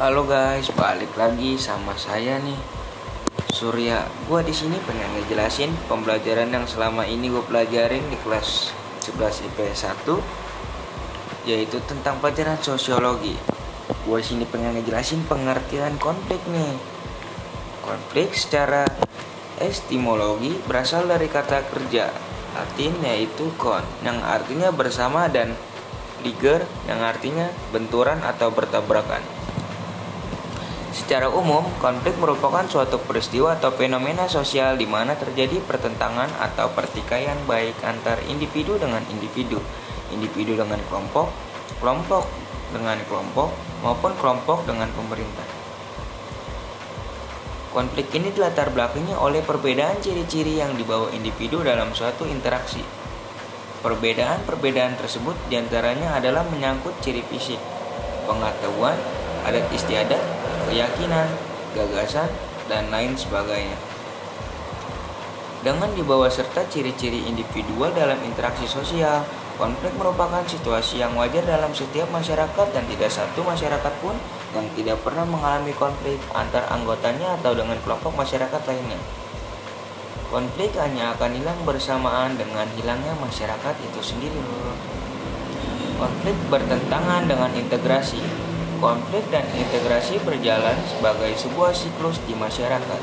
Halo guys, balik lagi sama saya nih Surya. Gua di sini pengen ngejelasin pembelajaran yang selama ini gue pelajarin di kelas 11 IPS 1 yaitu tentang pelajaran sosiologi. Gue sini pengen ngejelasin pengertian konflik nih. Konflik secara estimologi berasal dari kata kerja Latin yaitu kon yang artinya bersama dan liger yang artinya benturan atau bertabrakan. Secara umum, konflik merupakan suatu peristiwa atau fenomena sosial di mana terjadi pertentangan atau pertikaian baik antar individu dengan individu, individu dengan kelompok, kelompok dengan kelompok, maupun kelompok dengan pemerintah. Konflik ini dilatar belakangi oleh perbedaan ciri-ciri yang dibawa individu dalam suatu interaksi. Perbedaan-perbedaan tersebut di antaranya adalah menyangkut ciri fisik, pengetahuan, adat istiadat, keyakinan, gagasan, dan lain sebagainya. Dengan dibawa serta ciri-ciri individual dalam interaksi sosial, konflik merupakan situasi yang wajar dalam setiap masyarakat dan tidak satu masyarakat pun yang tidak pernah mengalami konflik antar anggotanya atau dengan kelompok masyarakat lainnya. Konflik hanya akan hilang bersamaan dengan hilangnya masyarakat itu sendiri. Konflik bertentangan dengan integrasi. Konflik dan integrasi berjalan sebagai sebuah siklus di masyarakat.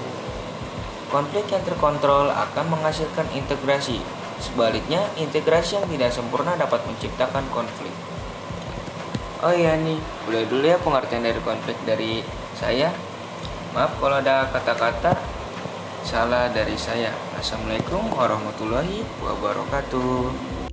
Konflik yang terkontrol akan menghasilkan integrasi. Sebaliknya, integrasi yang tidak sempurna dapat menciptakan konflik. Oh iya nih, udah dulu ya pengertian dari konflik dari saya. Maaf kalau ada kata-kata salah dari saya. Assalamualaikum warahmatullahi wabarakatuh.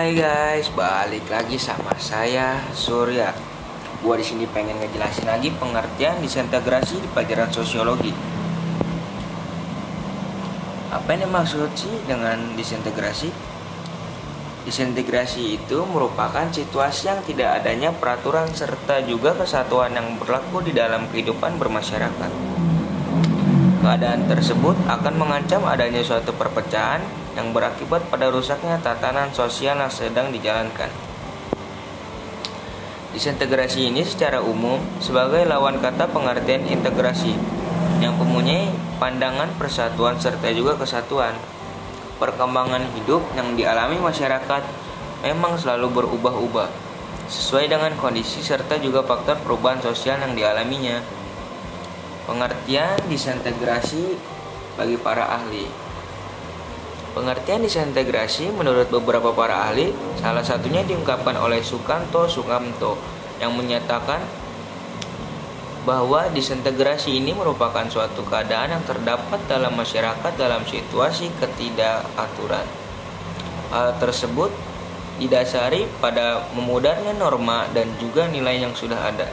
Hai guys, balik lagi sama saya Surya. Gua di sini pengen ngejelasin lagi pengertian disintegrasi di pelajaran sosiologi. Apa yang maksud sih dengan disintegrasi? Disintegrasi itu merupakan situasi yang tidak adanya peraturan serta juga kesatuan yang berlaku di dalam kehidupan bermasyarakat. Keadaan tersebut akan mengancam adanya suatu perpecahan yang berakibat pada rusaknya tatanan sosial yang sedang dijalankan. Disintegrasi ini secara umum sebagai lawan kata pengertian integrasi yang mempunyai pandangan persatuan serta juga kesatuan perkembangan hidup yang dialami masyarakat memang selalu berubah-ubah sesuai dengan kondisi serta juga faktor perubahan sosial yang dialaminya. Pengertian disintegrasi bagi para ahli. Pengertian disintegrasi menurut beberapa para ahli, salah satunya diungkapkan oleh Sukanto Sukamto yang menyatakan bahwa disintegrasi ini merupakan suatu keadaan yang terdapat dalam masyarakat dalam situasi ketidakaturan. Hal tersebut didasari pada memudarnya norma dan juga nilai yang sudah ada.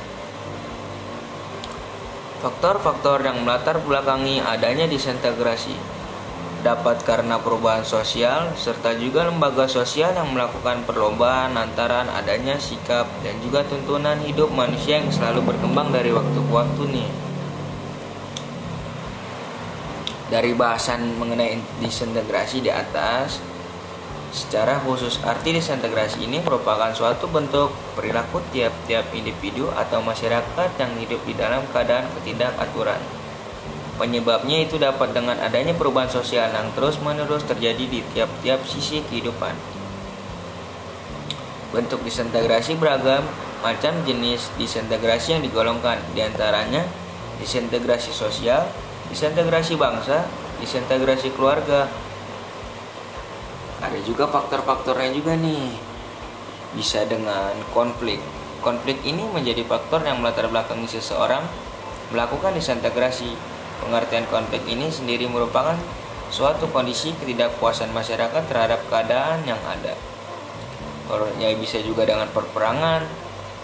Faktor-faktor yang melatar belakangi adanya disintegrasi dapat karena perubahan sosial serta juga lembaga sosial yang melakukan perlombaan lantaran adanya sikap dan juga tuntunan hidup manusia yang selalu berkembang dari waktu ke waktu nih. Dari bahasan mengenai disintegrasi di atas, secara khusus arti disintegrasi ini merupakan suatu bentuk perilaku tiap-tiap individu atau masyarakat yang hidup di dalam keadaan ketidakaturan. Penyebabnya itu dapat dengan adanya perubahan sosial yang terus-menerus terjadi di tiap-tiap sisi kehidupan. Bentuk disintegrasi beragam macam jenis disintegrasi yang digolongkan, di antaranya disintegrasi sosial, disintegrasi bangsa, disintegrasi keluarga. Ada juga faktor-faktornya juga nih. Bisa dengan konflik. Konflik ini menjadi faktor yang melatar belakangi seseorang melakukan disintegrasi Pengertian konflik ini sendiri merupakan suatu kondisi ketidakpuasan masyarakat terhadap keadaan yang ada. Orangnya bisa juga dengan perperangan,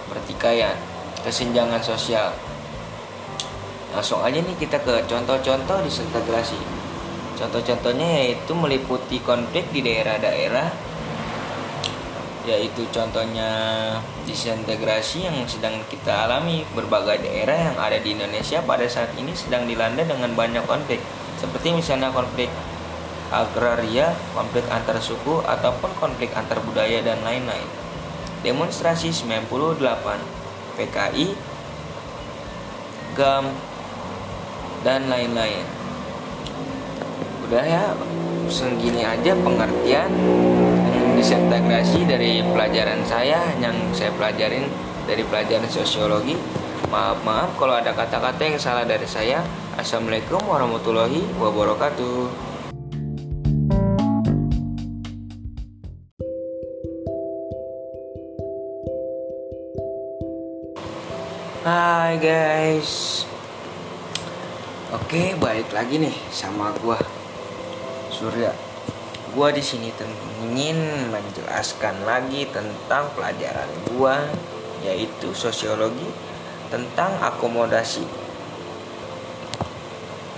pertikaian, kesenjangan sosial. Langsung aja nih kita ke contoh-contoh disintegrasi. Contoh-contohnya yaitu meliputi konflik di daerah-daerah yaitu contohnya disintegrasi yang sedang kita alami berbagai daerah yang ada di Indonesia pada saat ini sedang dilanda dengan banyak konflik seperti misalnya konflik agraria, konflik antar suku, ataupun konflik antar budaya dan lain-lain. Demonstrasi 98 PKI, GAM, dan lain-lain. Udah ya, segini aja pengertian disintegrasi dari pelajaran saya yang saya pelajarin dari pelajaran sosiologi. Maaf maaf kalau ada kata-kata yang salah dari saya. Assalamualaikum warahmatullahi wabarakatuh. Hai guys. Oke, balik lagi nih sama gua Surya. Gua di sini ingin menjelaskan lagi tentang pelajaran gua yaitu sosiologi tentang akomodasi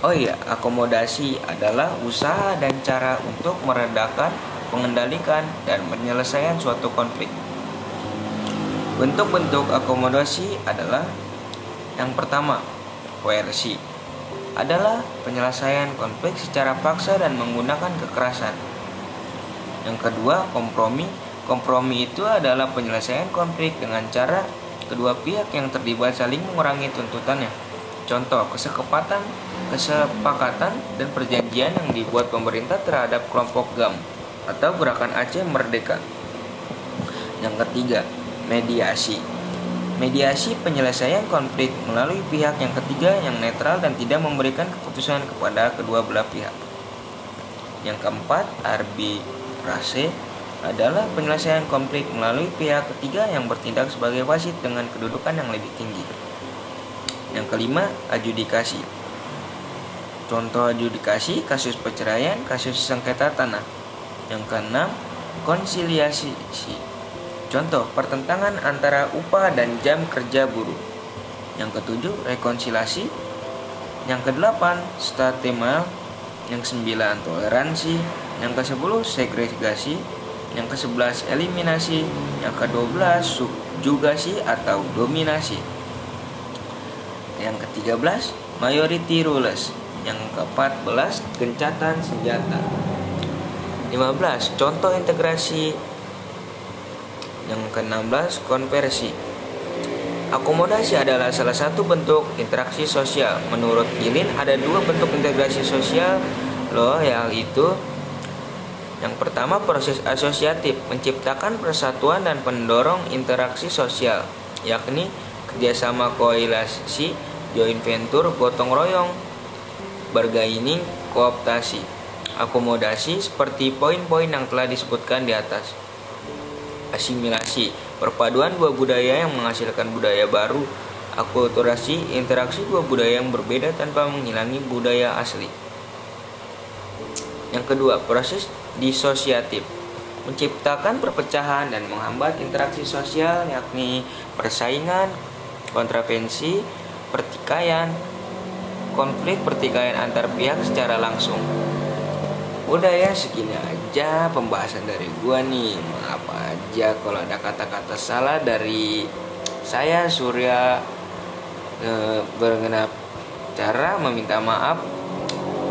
Oh iya, akomodasi adalah usaha dan cara untuk meredakan, mengendalikan, dan menyelesaikan suatu konflik. Bentuk-bentuk akomodasi adalah yang pertama, koersi adalah penyelesaian konflik secara paksa dan menggunakan kekerasan. Yang kedua, kompromi. Kompromi itu adalah penyelesaian konflik dengan cara kedua pihak yang terlibat saling mengurangi tuntutannya. Contoh, kesepakatan, kesepakatan dan perjanjian yang dibuat pemerintah terhadap kelompok GAM atau Gerakan Aceh Merdeka. Yang ketiga, mediasi. Mediasi penyelesaian konflik melalui pihak yang ketiga yang netral dan tidak memberikan keputusan kepada kedua belah pihak. Yang keempat, arbitrase adalah penyelesaian konflik melalui pihak ketiga yang bertindak sebagai wasit dengan kedudukan yang lebih tinggi. Yang kelima, adjudikasi. Contoh adjudikasi kasus perceraian, kasus sengketa tanah. Yang keenam, konsiliasi. Contoh pertentangan antara upah dan jam kerja buruh. Yang ketujuh, rekonsiliasi. Yang kedelapan, statemal. Yang sembilan, toleransi. Yang kesepuluh, segregasi. Yang kesebelas, eliminasi. Yang kedua belas, subjugasi atau dominasi. Yang ke-13, majority rules. Yang ke-14, gencatan senjata. 15. Contoh integrasi. Yang ke-16, konversi. Akomodasi adalah salah satu bentuk interaksi sosial. Menurut Gilin ada dua bentuk integrasi sosial loh yaitu yang pertama proses asosiatif menciptakan persatuan dan pendorong interaksi sosial yakni kerjasama koalisi joint venture, gotong royong, bargaining, kooptasi, akomodasi seperti poin-poin yang telah disebutkan di atas. Asimilasi, perpaduan dua budaya yang menghasilkan budaya baru, akulturasi, interaksi dua budaya yang berbeda tanpa menghilangi budaya asli. Yang kedua, proses disosiatif menciptakan perpecahan dan menghambat interaksi sosial yakni persaingan, kontravensi, pertikaian, konflik pertikaian antar pihak secara langsung. Udah ya segini aja pembahasan dari gua nih. Maaf aja kalau ada kata-kata salah dari saya Surya e, bergenap cara meminta maaf.